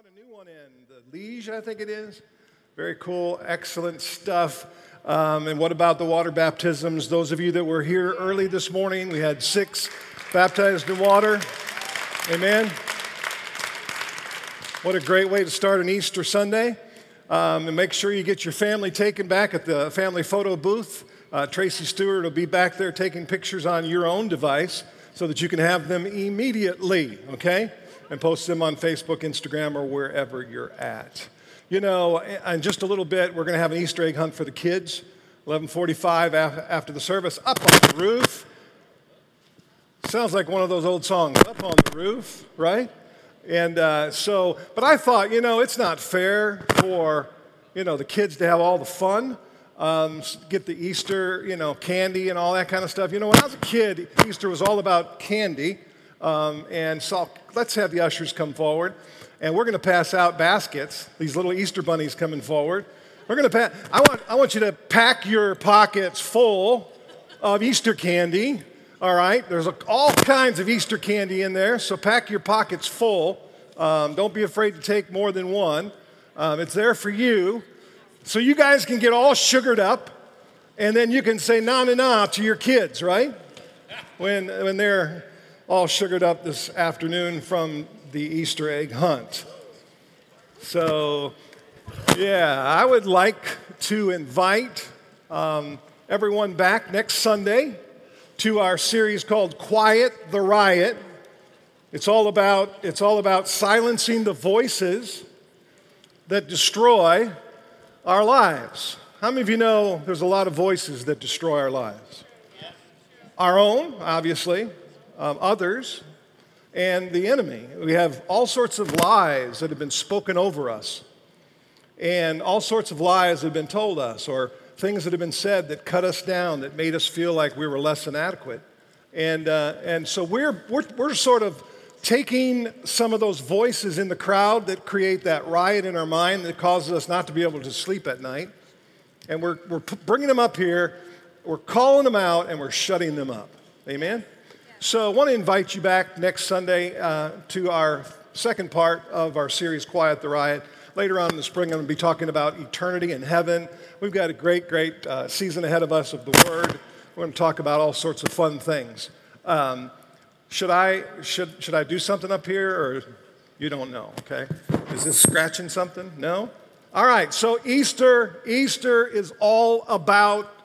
brought a new one in, the Liege, I think it is. Very cool, excellent stuff. Um, and what about the water baptisms? Those of you that were here early this morning, we had six baptized in water. Amen. What a great way to start an Easter Sunday. Um, and make sure you get your family taken back at the family photo booth. Uh, Tracy Stewart will be back there taking pictures on your own device so that you can have them immediately, okay? And post them on Facebook, Instagram, or wherever you're at. You know, in just a little bit, we're going to have an Easter egg hunt for the kids. 11:45 after the service, up on the roof. Sounds like one of those old songs, up on the roof, right? And uh, so, but I thought, you know, it's not fair for, you know, the kids to have all the fun, um, get the Easter, you know, candy and all that kind of stuff. You know, when I was a kid, Easter was all about candy. Um, and so let's have the ushers come forward. And we're going to pass out baskets, these little Easter bunnies coming forward. We're going to pass, I want, I want you to pack your pockets full of Easter candy. All right, there's all kinds of Easter candy in there, so pack your pockets full. Um, don't be afraid to take more than one. Um, it's there for you. So you guys can get all sugared up, and then you can say na na na to your kids, right? When, when they're all sugared up this afternoon from the Easter egg hunt. So, yeah, I would like to invite um, everyone back next Sunday to our series called Quiet the Riot. It's all about, it's all about silencing the voices that destroy our lives. How many of you know there's a lot of voices that destroy our lives? Our own, obviously, um, others, and the enemy. We have all sorts of lies that have been spoken over us, and all sorts of lies that have been told us, or things that have been said that cut us down, that made us feel like we were less than adequate. And, uh, and so we're, we're, we're sort of taking some of those voices in the crowd that create that riot in our mind that causes us not to be able to sleep at night, and we're, we're bringing them up here, we're calling them out, and we're shutting them up. Amen? So I want to invite you back next Sunday uh, to our second part of our series, Quiet the Riot. Later on in the spring, I'm going to be talking about eternity and heaven. We've got a great, great uh, season ahead of us of the Word. We're going to talk about all sorts of fun things. Um, should I should should I do something up here, or you don't know? Okay, is this scratching something? No. All right. So Easter Easter is all about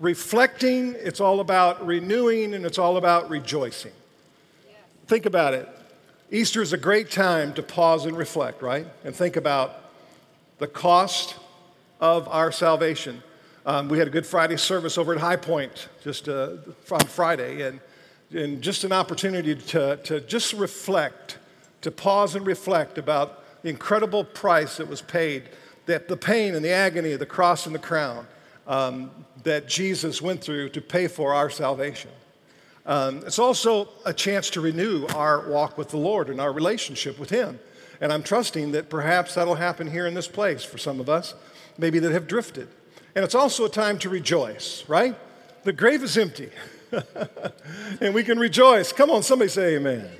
reflecting, it's all about renewing, and it's all about rejoicing. Think about it. Easter is a great time to pause and reflect, right? And think about the cost of our salvation. Um, we had a Good Friday service over at High Point just uh, on Friday, and, and just an opportunity to, to just reflect, to pause and reflect about the incredible price that was paid, that the pain and the agony of the cross and the crown um, that Jesus went through to pay for our salvation. Um, it's also a chance to renew our walk with the Lord and our relationship with Him. And I'm trusting that perhaps that'll happen here in this place for some of us, maybe that have drifted. And it's also a time to rejoice, right? The grave is empty. and we can rejoice. Come on, somebody say amen. amen.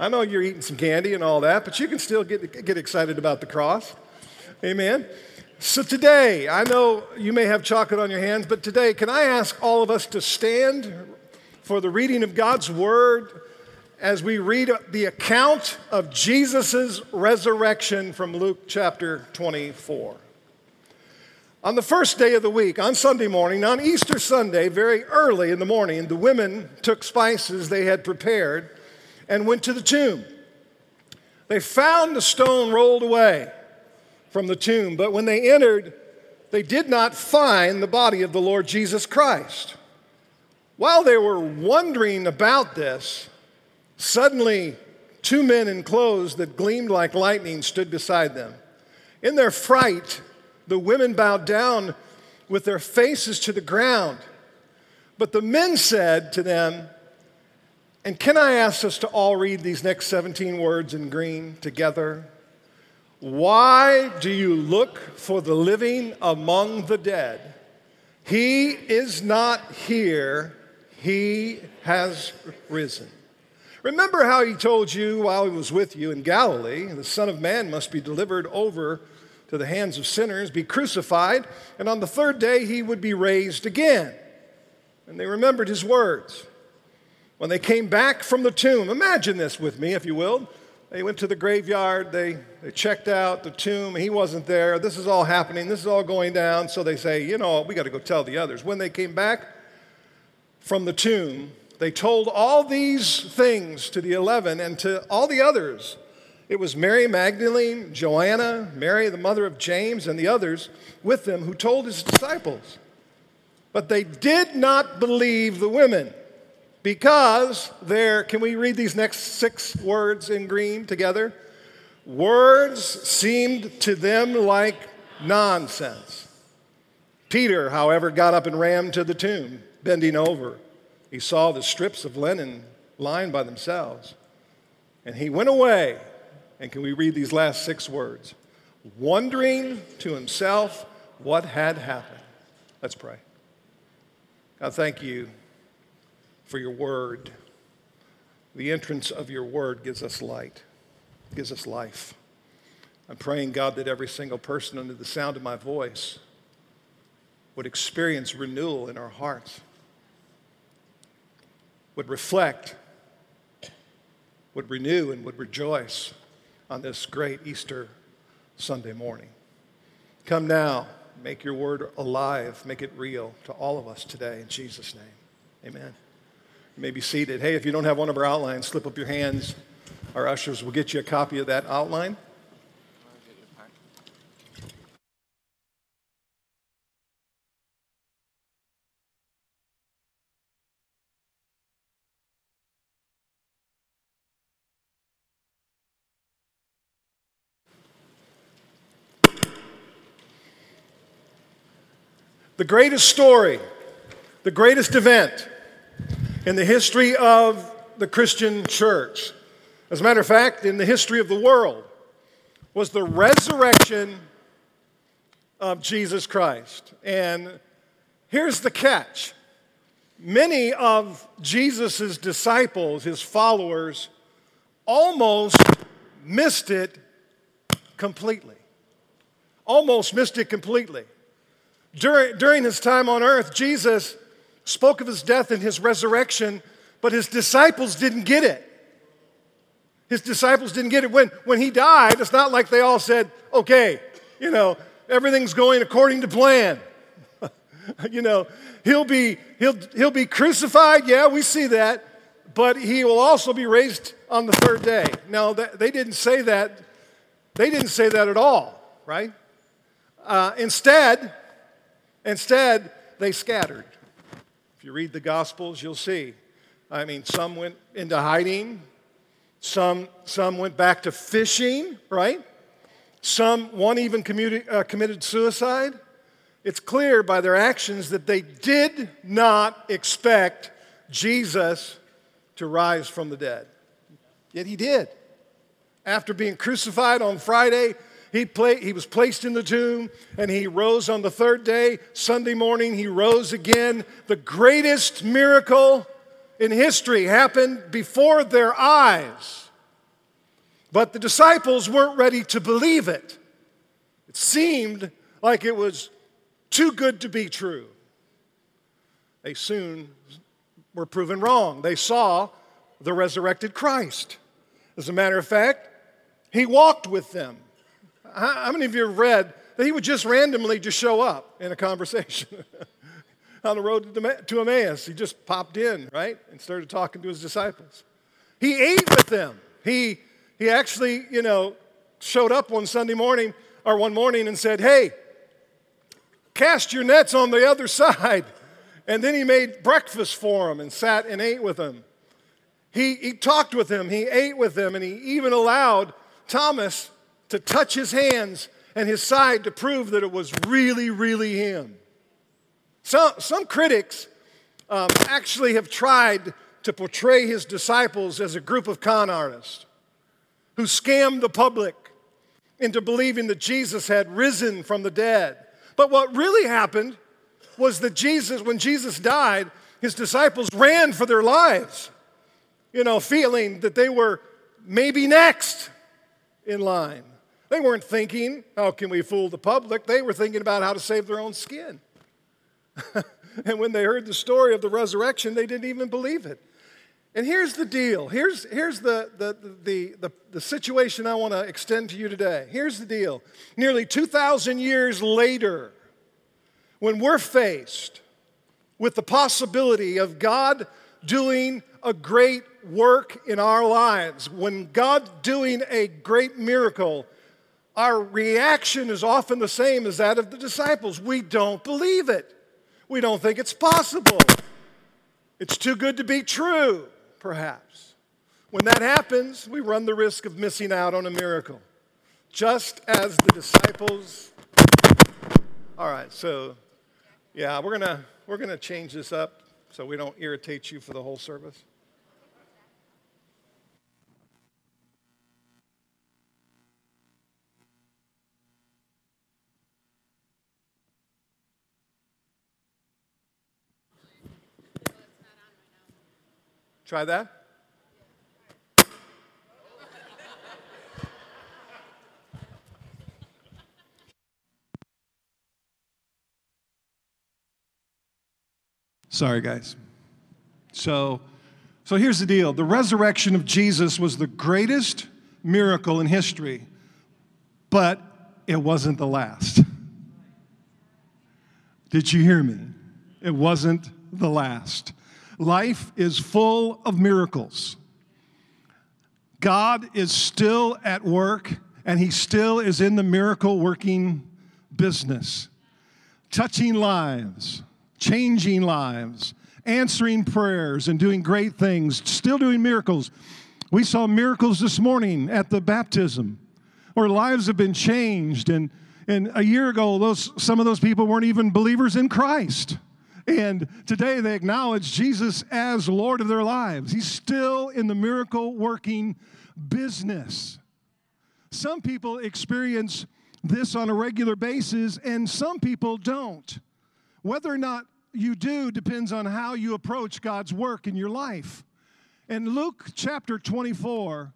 I know you're eating some candy and all that, but you can still get, get excited about the cross. Amen. So, today, I know you may have chocolate on your hands, but today, can I ask all of us to stand for the reading of God's Word as we read the account of Jesus' resurrection from Luke chapter 24? On the first day of the week, on Sunday morning, on Easter Sunday, very early in the morning, the women took spices they had prepared and went to the tomb. They found the stone rolled away from the tomb. But when they entered, they did not find the body of the Lord Jesus Christ. While they were wondering about this, suddenly two men in clothes that gleamed like lightning stood beside them. In their fright, the women bowed down with their faces to the ground. But the men said to them, and can I ask us to all read these next 17 words in green together? Why do you look for the living among the dead? He is not here, he has risen. Remember how he told you while he was with you in Galilee, the Son of Man must be delivered over to the hands of sinners, be crucified, and on the third day he would be raised again. And they remembered his words. When they came back from the tomb, imagine this with me, if you will. They went to the graveyard, they, they checked out the tomb, he wasn't there. This is all happening, this is all going down. So they say, you know, we got to go tell the others. When they came back from the tomb, they told all these things to the 11 and to all the others. It was Mary Magdalene, Joanna, Mary, the mother of James, and the others with them who told his disciples. But they did not believe the women because there, can we read these next six words in green together? Words seemed to them like nonsense. Peter, however, got up and ran to the tomb, bending over. He saw the strips of linen lying by themselves. And he went away. And can we read these last six words? Wondering to himself what had happened. Let's pray. God, thank you for your word. The entrance of your word gives us light, gives us life. I'm praying, God, that every single person under the sound of my voice would experience renewal in our hearts would reflect, would renew, and would rejoice on this great Easter Sunday morning. Come now, make your word alive, make it real to all of us today in Jesus' name. Amen. You may be seated. Hey, if you don't have one of our outlines, slip up your hands. Our ushers will get you a copy of that outline. The greatest story, the greatest event in the history of the Christian church, as a matter of fact, in the history of the world, was the resurrection of Jesus Christ. And here's the catch many of Jesus' disciples, his followers, almost missed it completely. Almost missed it completely. During, during his time on earth, Jesus spoke of his death and his resurrection, but his disciples didn't get it. His disciples didn't get it. When, when he died, it's not like they all said, okay, you know, everything's going according to plan. you know, he'll be, he'll, he'll be crucified. Yeah, we see that. But he will also be raised on the third day. Now, they didn't say that. They didn't say that at all, right? Uh, instead, Instead, they scattered. If you read the Gospels, you'll see. I mean, some went into hiding, some, some went back to fishing, right? Some, one even commuted, uh, committed suicide. It's clear by their actions that they did not expect Jesus to rise from the dead. Yet he did. After being crucified on Friday, he, he was placed in the tomb and he rose on the third day. Sunday morning, he rose again. The greatest miracle in history happened before their eyes. But the disciples weren't ready to believe it. It seemed like it was too good to be true. They soon were proven wrong. They saw the resurrected Christ. As a matter of fact, he walked with them. How, many of you have read that he would just randomly just show up in a conversation on the road to Emmaus? He just popped in, right, and started talking to his disciples. He ate with them. He, he actually, you know, showed up one Sunday morning or one morning and said, Hey, cast your nets on the other side. And then he made breakfast for them and sat and ate with them. He, he talked with them, he ate with them, and he even allowed Thomas to touch his hands and his side to prove that it was really, really him. Some, some critics um, actually have tried to portray his disciples as a group of con artists who scammed the public into believing that Jesus had risen from the dead. But what really happened was that Jesus, when Jesus died, his disciples ran for their lives. you know, feeling that they were maybe next in line. They weren't thinking, how can we fool the public? They were thinking about how to save their own skin. and when they heard the story of the resurrection, they didn't even believe it. And here's the deal. Here's, here's the, the, the, the, the situation I want to extend to you today. Here's the deal. Nearly 2,000 years later, when we're faced with the possibility of God doing a great work in our lives, when God doing a great miracle, our reaction is often the same as that of the disciples. We don't believe it. We don't think it's possible. It's too good to be true, perhaps. When that happens, we run the risk of missing out on a miracle, just as the disciples. All right, so yeah, we're gonna we're gonna change this up so we don't irritate you for the whole service. Try that. Sorry, guys. So, so here's the deal the resurrection of Jesus was the greatest miracle in history, but it wasn't the last. Did you hear me? It wasn't the last. Life is full of miracles. God is still at work, and He still is in the miracle working business, touching lives, changing lives, answering prayers, and doing great things, still doing miracles. We saw miracles this morning at the baptism where lives have been changed. And, and a year ago, those, some of those people weren't even believers in Christ. And today they acknowledge Jesus as Lord of their lives. He's still in the miracle working business. Some people experience this on a regular basis, and some people don't. Whether or not you do depends on how you approach God's work in your life. In Luke chapter 24,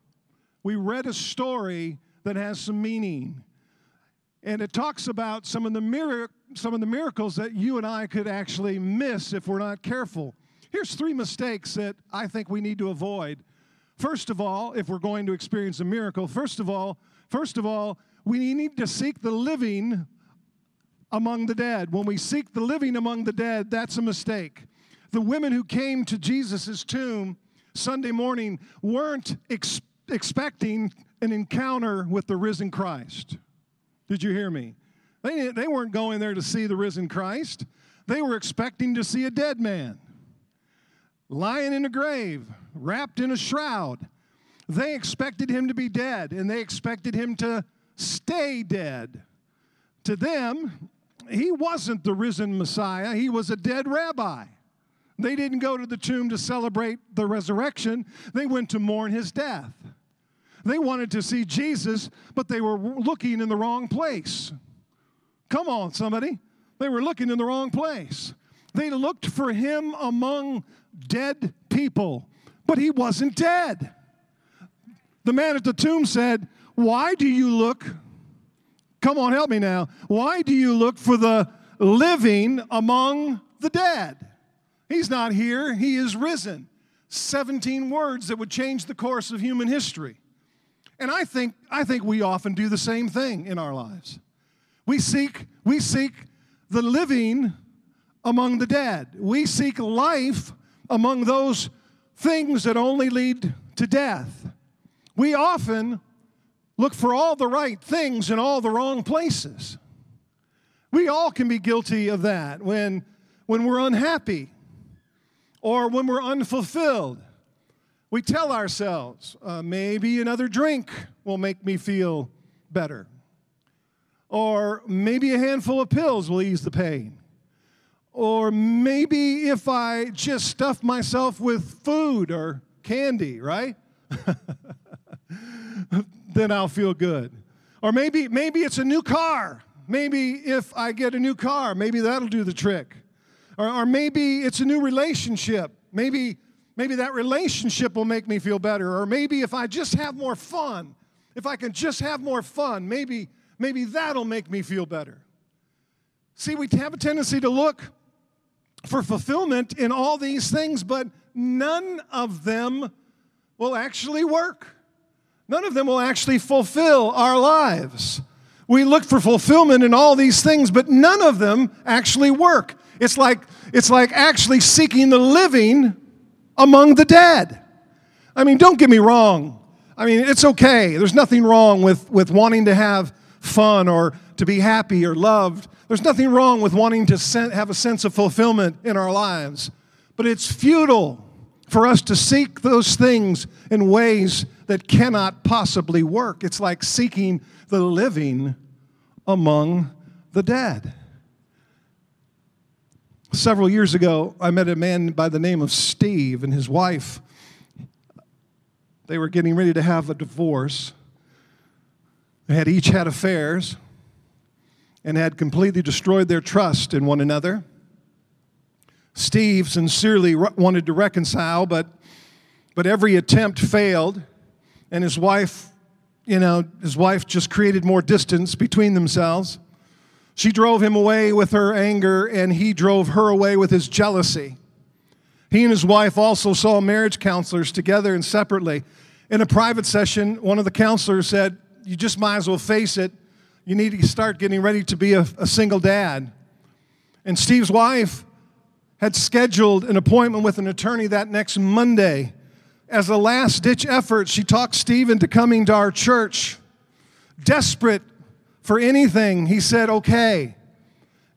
we read a story that has some meaning. And it talks about some of the mir- some of the miracles that you and I could actually miss if we're not careful. Here's three mistakes that I think we need to avoid. First of all, if we're going to experience a miracle, first of all, first of all, we need to seek the living among the dead. When we seek the living among the dead, that's a mistake. The women who came to Jesus' tomb Sunday morning weren't ex- expecting an encounter with the risen Christ. Did you hear me? They, they weren't going there to see the risen Christ, they were expecting to see a dead man lying in a grave, wrapped in a shroud. They expected him to be dead and they expected him to stay dead. To them, he wasn't the risen Messiah, he was a dead rabbi. They didn't go to the tomb to celebrate the resurrection, they went to mourn his death. They wanted to see Jesus, but they were looking in the wrong place. Come on, somebody. They were looking in the wrong place. They looked for him among dead people, but he wasn't dead. The man at the tomb said, Why do you look? Come on, help me now. Why do you look for the living among the dead? He's not here, he is risen. 17 words that would change the course of human history. And I think, I think we often do the same thing in our lives. We seek, we seek the living among the dead. We seek life among those things that only lead to death. We often look for all the right things in all the wrong places. We all can be guilty of that when, when we're unhappy or when we're unfulfilled. We tell ourselves, uh, maybe another drink will make me feel better. Or maybe a handful of pills will ease the pain. Or maybe if I just stuff myself with food or candy, right? then I'll feel good. Or maybe maybe it's a new car. Maybe if I get a new car, maybe that'll do the trick. Or, or maybe it's a new relationship. Maybe Maybe that relationship will make me feel better. Or maybe if I just have more fun, if I can just have more fun, maybe, maybe that'll make me feel better. See, we have a tendency to look for fulfillment in all these things, but none of them will actually work. None of them will actually fulfill our lives. We look for fulfillment in all these things, but none of them actually work. It's like, it's like actually seeking the living among the dead. I mean, don't get me wrong. I mean, it's okay. There's nothing wrong with, with wanting to have fun or to be happy or loved. There's nothing wrong with wanting to have a sense of fulfillment in our lives. But it's futile for us to seek those things in ways that cannot possibly work. It's like seeking the living among the dead. Several years ago, I met a man by the name of Steve and his wife. They were getting ready to have a divorce. Had each had affairs and had completely destroyed their trust in one another. Steve sincerely wanted to reconcile, but, but every attempt failed, and his wife, you know, his wife just created more distance between themselves. She drove him away with her anger, and he drove her away with his jealousy. He and his wife also saw marriage counselors together and separately. In a private session, one of the counselors said, You just might as well face it. You need to start getting ready to be a, a single dad. And Steve's wife had scheduled an appointment with an attorney that next Monday. As a last ditch effort, she talked Steve into coming to our church. Desperate for anything, he said, okay.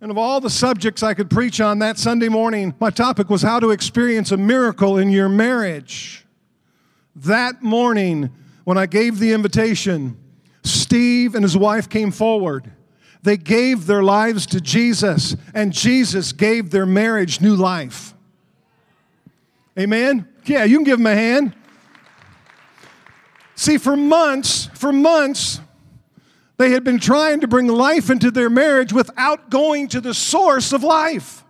And of all the subjects I could preach on that Sunday morning, my topic was how to experience a miracle in your marriage. That morning, when I gave the invitation, Steve and his wife came forward. They gave their lives to Jesus, and Jesus gave their marriage new life. Amen? Yeah, you can give them a hand. See, for months, for months, they had been trying to bring life into their marriage without going to the source of life.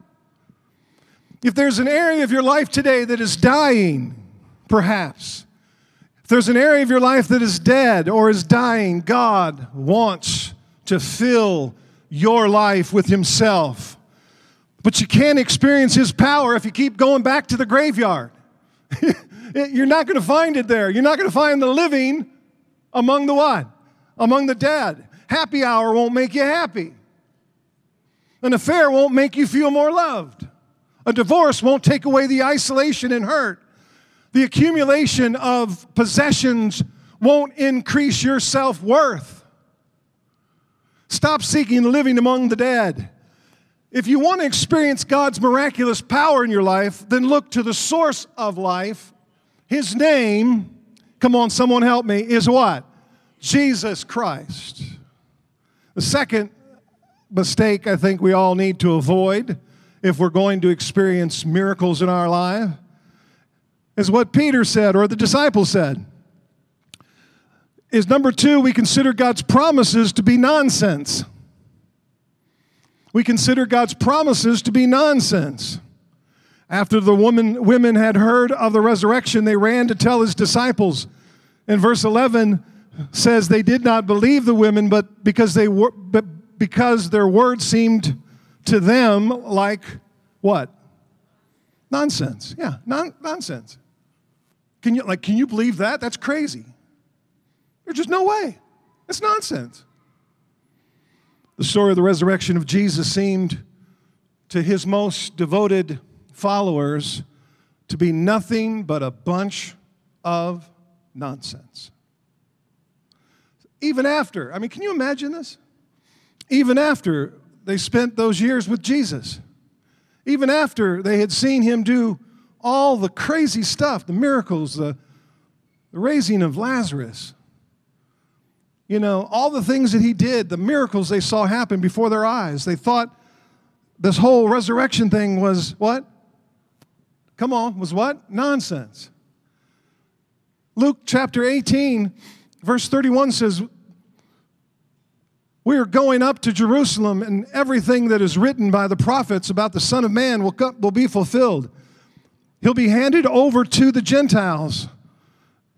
If there's an area of your life today that is dying, perhaps, there's an area of your life that is dead or is dying, God wants to fill your life with Himself. But you can't experience His power if you keep going back to the graveyard. You're not going to find it there. You're not going to find the living among the what? among the dead. Happy hour won't make you happy. An affair won't make you feel more loved. A divorce won't take away the isolation and hurt. The accumulation of possessions won't increase your self worth. Stop seeking living among the dead. If you want to experience God's miraculous power in your life, then look to the source of life. His name, come on, someone help me, is what? Jesus Christ. The second mistake I think we all need to avoid if we're going to experience miracles in our life is what Peter said or the disciples said. Is number two, we consider God's promises to be nonsense. We consider God's promises to be nonsense. After the woman, women had heard of the resurrection, they ran to tell his disciples. And verse 11, says they did not believe the women, but because they were, but because their words seemed to them like what? Nonsense. Yeah, non- nonsense. Can you like? Can you believe that? That's crazy. There's just no way. It's nonsense. The story of the resurrection of Jesus seemed to his most devoted followers to be nothing but a bunch of nonsense. Even after, I mean, can you imagine this? Even after they spent those years with Jesus, even after they had seen him do all the crazy stuff, the miracles, the, the raising of Lazarus, you know, all the things that he did, the miracles they saw happen before their eyes. They thought this whole resurrection thing was what? Come on, was what? Nonsense. Luke chapter 18 Verse 31 says, We are going up to Jerusalem, and everything that is written by the prophets about the Son of Man will, will be fulfilled. He'll be handed over to the Gentiles.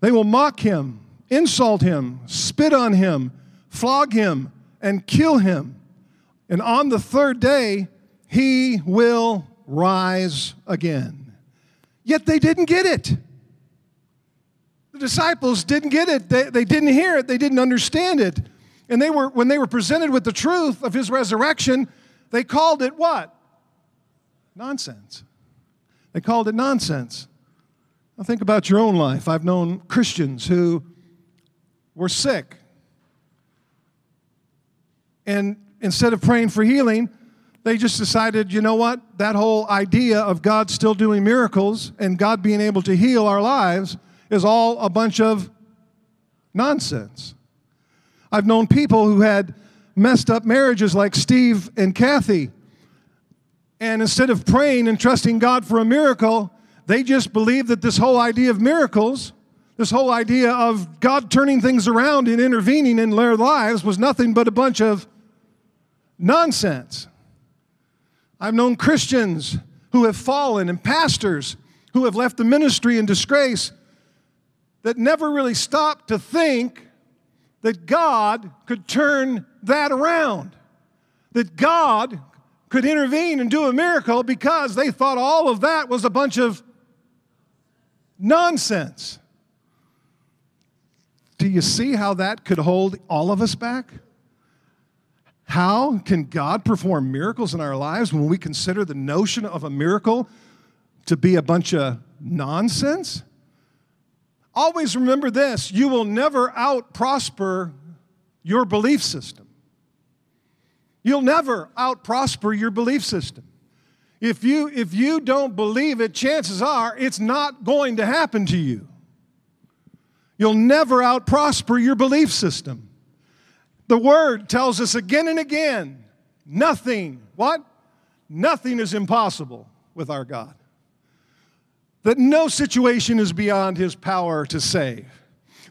They will mock him, insult him, spit on him, flog him, and kill him. And on the third day, he will rise again. Yet they didn't get it. The disciples didn't get it. They, they didn't hear it. They didn't understand it. And they were, when they were presented with the truth of his resurrection, they called it what? Nonsense. They called it nonsense. Now think about your own life. I've known Christians who were sick. And instead of praying for healing, they just decided, you know what? That whole idea of God still doing miracles and God being able to heal our lives is all a bunch of nonsense. I've known people who had messed up marriages like Steve and Kathy. And instead of praying and trusting God for a miracle, they just believed that this whole idea of miracles, this whole idea of God turning things around and intervening in their lives was nothing but a bunch of nonsense. I've known Christians who have fallen and pastors who have left the ministry in disgrace that never really stopped to think that God could turn that around, that God could intervene and do a miracle because they thought all of that was a bunch of nonsense. Do you see how that could hold all of us back? How can God perform miracles in our lives when we consider the notion of a miracle to be a bunch of nonsense? Always remember this you will never out prosper your belief system. You'll never out prosper your belief system. If you, if you don't believe it, chances are it's not going to happen to you. You'll never out prosper your belief system. The word tells us again and again nothing, what? Nothing is impossible with our God that no situation is beyond his power to save,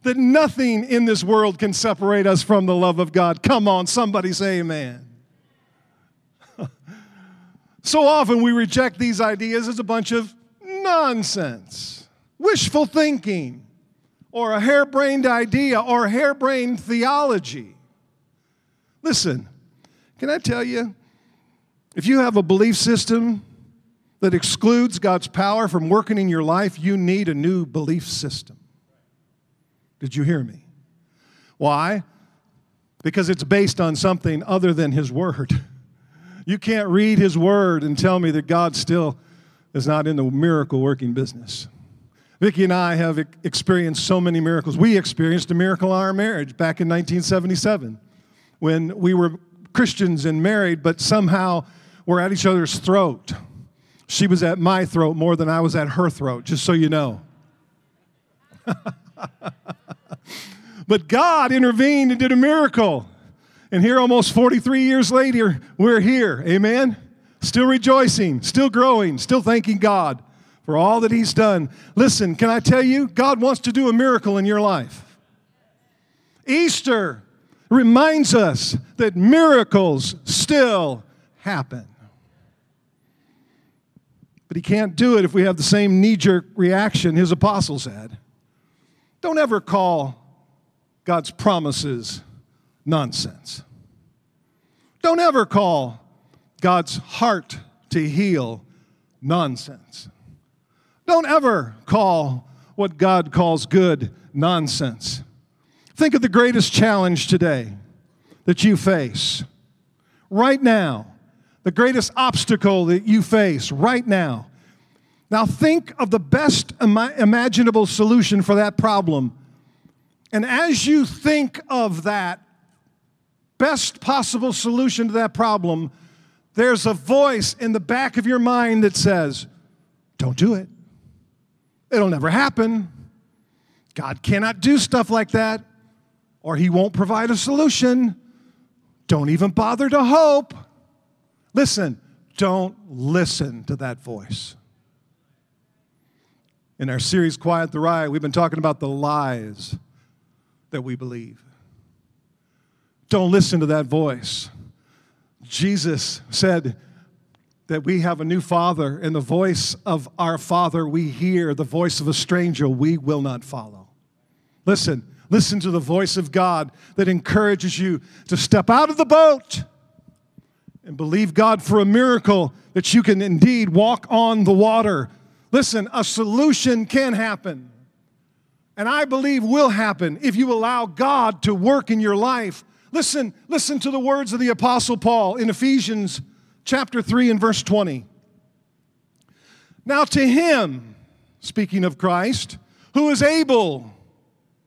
that nothing in this world can separate us from the love of God. Come on, somebody say amen. so often we reject these ideas as a bunch of nonsense, wishful thinking, or a harebrained idea or harebrained theology. Listen, can I tell you, if you have a belief system that excludes God's power from working in your life, you need a new belief system. Did you hear me? Why? Because it's based on something other than His Word. You can't read His Word and tell me that God still is not in the miracle working business. Vicki and I have experienced so many miracles. We experienced a miracle in our marriage back in 1977 when we were Christians and married, but somehow we're at each other's throat. She was at my throat more than I was at her throat, just so you know. but God intervened and did a miracle. And here, almost 43 years later, we're here. Amen? Still rejoicing, still growing, still thanking God for all that He's done. Listen, can I tell you, God wants to do a miracle in your life. Easter reminds us that miracles still happen. But he can't do it if we have the same knee jerk reaction his apostles had. Don't ever call God's promises nonsense. Don't ever call God's heart to heal nonsense. Don't ever call what God calls good nonsense. Think of the greatest challenge today that you face right now the greatest obstacle that you face right now. Now, think of the best imaginable solution for that problem. And as you think of that best possible solution to that problem, there's a voice in the back of your mind that says, Don't do it. It'll never happen. God cannot do stuff like that, or He won't provide a solution. Don't even bother to hope. Listen, don't listen to that voice. In our series, Quiet the Riot, we've been talking about the lies that we believe. Don't listen to that voice. Jesus said that we have a new father, and the voice of our father we hear, the voice of a stranger we will not follow. Listen, listen to the voice of God that encourages you to step out of the boat and believe God for a miracle that you can indeed walk on the water. Listen, a solution can happen. And I believe will happen if you allow God to work in your life. Listen, listen to the words of the apostle Paul in Ephesians chapter 3 and verse 20. Now to him, speaking of Christ, who is able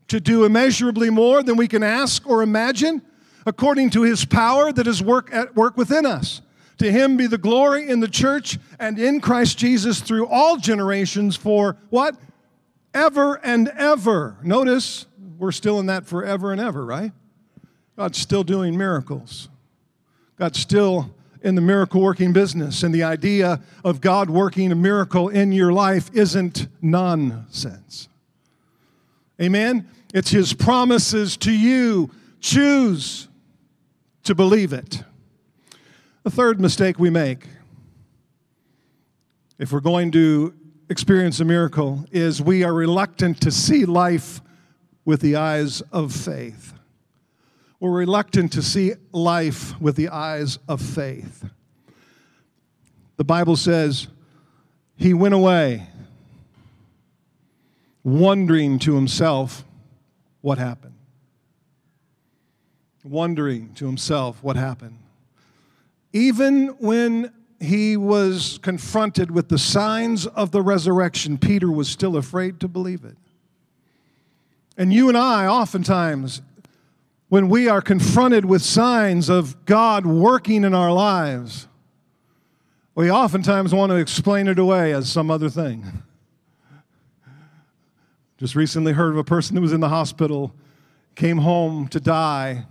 to do immeasurably more than we can ask or imagine, according to his power that is work at work within us. To him be the glory in the church and in Christ Jesus through all generations for what? Ever and ever. Notice we're still in that forever and ever, right? God's still doing miracles. God's still in the miracle working business. And the idea of God working a miracle in your life isn't nonsense. Amen? It's His promises to you. Choose to believe it. The third mistake we make, if we're going to experience a miracle, is we are reluctant to see life with the eyes of faith. We're reluctant to see life with the eyes of faith. The Bible says, He went away wondering to himself what happened wondering to himself what happened. Even when he was confronted with the signs of the resurrection, Peter was still afraid to believe it. And you and I, oftentimes, when we are confronted with signs of God working in our lives, we oftentimes want to explain it away as some other thing. Just recently heard of a person who was in the hospital, came home to die,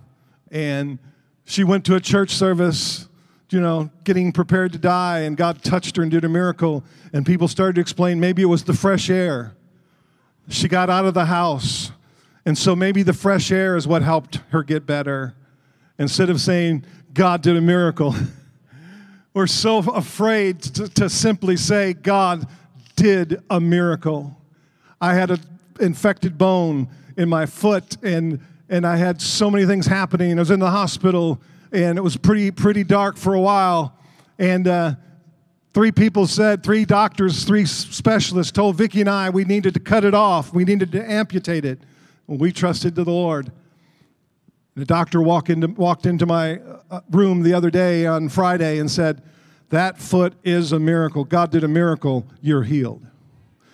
and she went to a church service, you know, getting prepared to die, and God touched her and did a miracle. And people started to explain maybe it was the fresh air. She got out of the house, and so maybe the fresh air is what helped her get better. Instead of saying, God did a miracle, we're so afraid to, to simply say, God did a miracle. I had an infected bone in my foot, and and I had so many things happening. I was in the hospital, and it was pretty pretty dark for a while. And uh, three people said, three doctors, three specialists told Vicki and I we needed to cut it off. We needed to amputate it. And we trusted to the Lord. The doctor walked into, walked into my uh, room the other day on Friday and said, That foot is a miracle. God did a miracle. You're healed.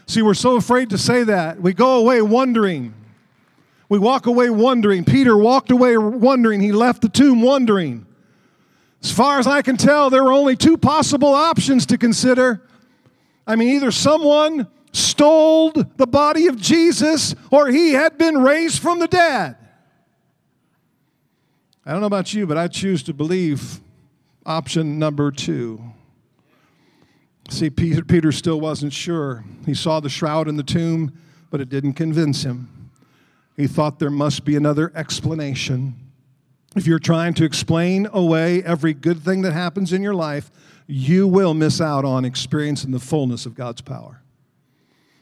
See, we're so afraid to say that. We go away wondering. We walk away wondering. Peter walked away wondering. He left the tomb wondering. As far as I can tell, there were only two possible options to consider. I mean, either someone stole the body of Jesus or he had been raised from the dead. I don't know about you, but I choose to believe option number two. See, Peter, Peter still wasn't sure. He saw the shroud in the tomb, but it didn't convince him. He thought there must be another explanation. If you're trying to explain away every good thing that happens in your life, you will miss out on experiencing the fullness of God's power.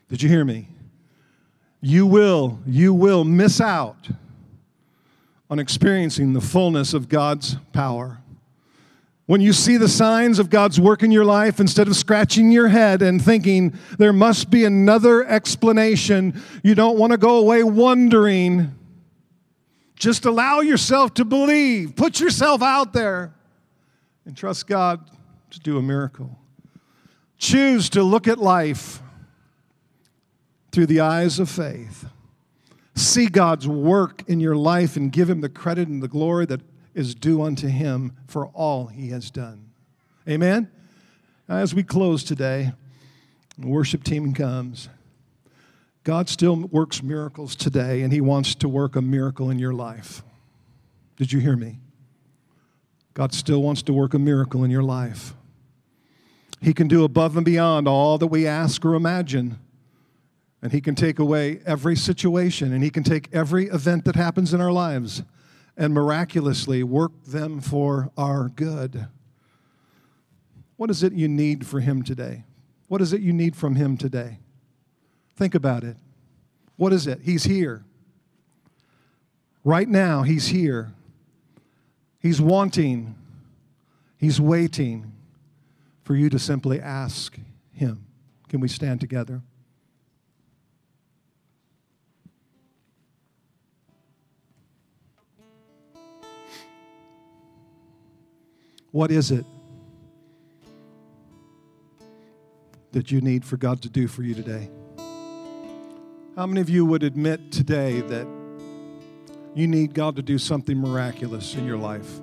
Did you hear me? You will, you will miss out on experiencing the fullness of God's power. When you see the signs of God's work in your life, instead of scratching your head and thinking there must be another explanation, you don't want to go away wondering. Just allow yourself to believe. Put yourself out there and trust God to do a miracle. Choose to look at life through the eyes of faith. See God's work in your life and give Him the credit and the glory that is due unto him for all he has done. Amen? As we close today, the worship team comes. God still works miracles today, and he wants to work a miracle in your life. Did you hear me? God still wants to work a miracle in your life. He can do above and beyond all that we ask or imagine. And He can take away every situation, and He can take every event that happens in our lives and miraculously work them for our good. What is it you need for Him today? What is it you need from Him today? Think about it. What is it? He's here. Right now, He's here. He's wanting, He's waiting for you to simply ask Him. Can we stand together? What is it that you need for God to do for you today? How many of you would admit today that you need God to do something miraculous in your life?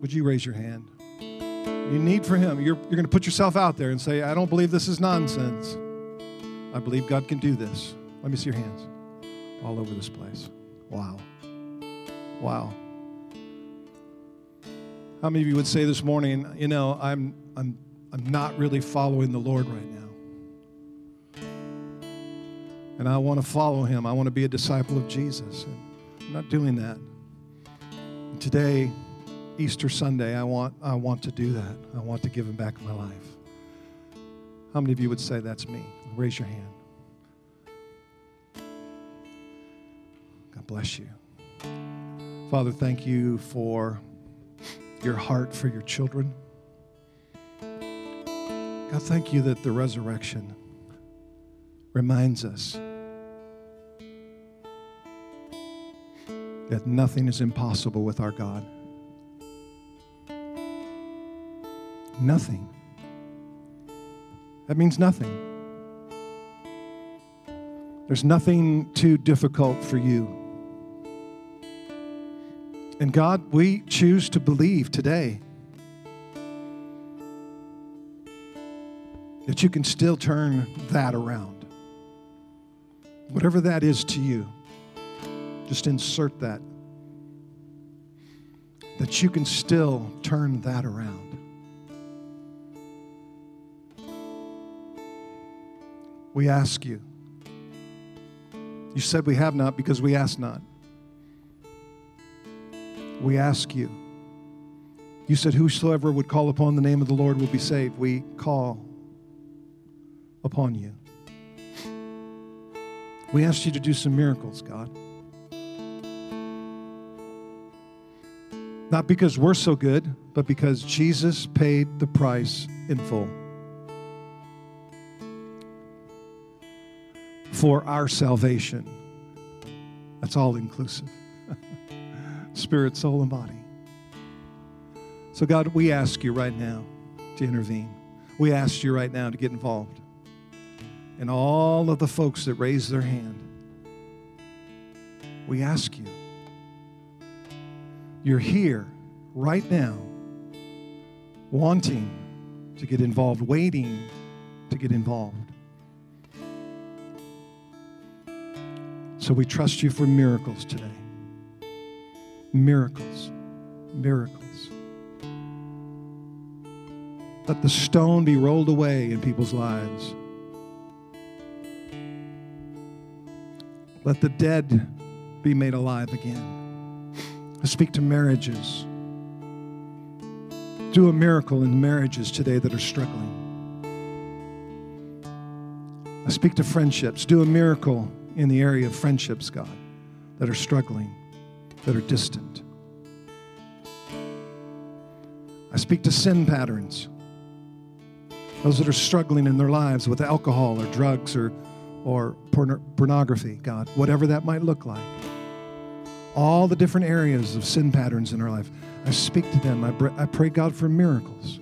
Would you raise your hand? You need for Him. You're, you're going to put yourself out there and say, I don't believe this is nonsense. I believe God can do this. Let me see your hands all over this place. Wow. Wow. How many of you would say this morning, you know, I'm, I'm, I'm not really following the Lord right now? And I want to follow him. I want to be a disciple of Jesus. And I'm not doing that. And today, Easter Sunday, I want, I want to do that. I want to give him back my life. How many of you would say that's me? Raise your hand. God bless you. Father, thank you for your heart for your children. God, thank you that the resurrection reminds us that nothing is impossible with our God. Nothing. That means nothing. There's nothing too difficult for you. And God, we choose to believe today that you can still turn that around. Whatever that is to you, just insert that. That you can still turn that around. We ask you. You said we have not because we ask not we ask you. You said, Whosoever would call upon the name of the Lord will be saved. We call upon you. We ask you to do some miracles, God. Not because we're so good, but because Jesus paid the price in full for our salvation. That's all inclusive spirit, soul, and body. So, God, we ask you right now to intervene. We ask you right now to get involved. And all of the folks that raise their hand, we ask you. You're here right now, wanting to get involved, waiting to get involved. So we trust you for miracles today miracles, miracles. Let the stone be rolled away in people's lives. Let the dead be made alive again. I speak to marriages. Do a miracle in marriages today that are struggling. I speak to friendships. Do a miracle in the area of friendships, God, that are struggling that are distant. I speak to sin patterns, those that are struggling in their lives with alcohol or drugs or, or pornography, God, whatever that might look like. All the different areas of sin patterns in our life. I speak to them. I, I pray, God, for miracles.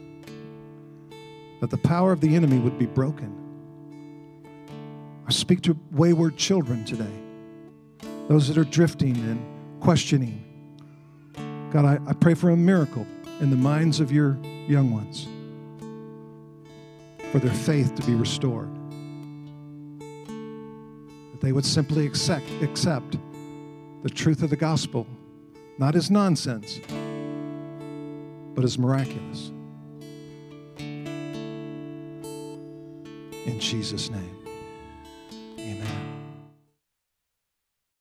That the power of the enemy would be broken. I speak to wayward children today, those that are drifting and questioning. God, I, I pray for a miracle in the minds of your young ones, for their faith to be restored. That they would simply accept, accept the truth of the gospel, not as nonsense, but as miraculous. In Jesus' name.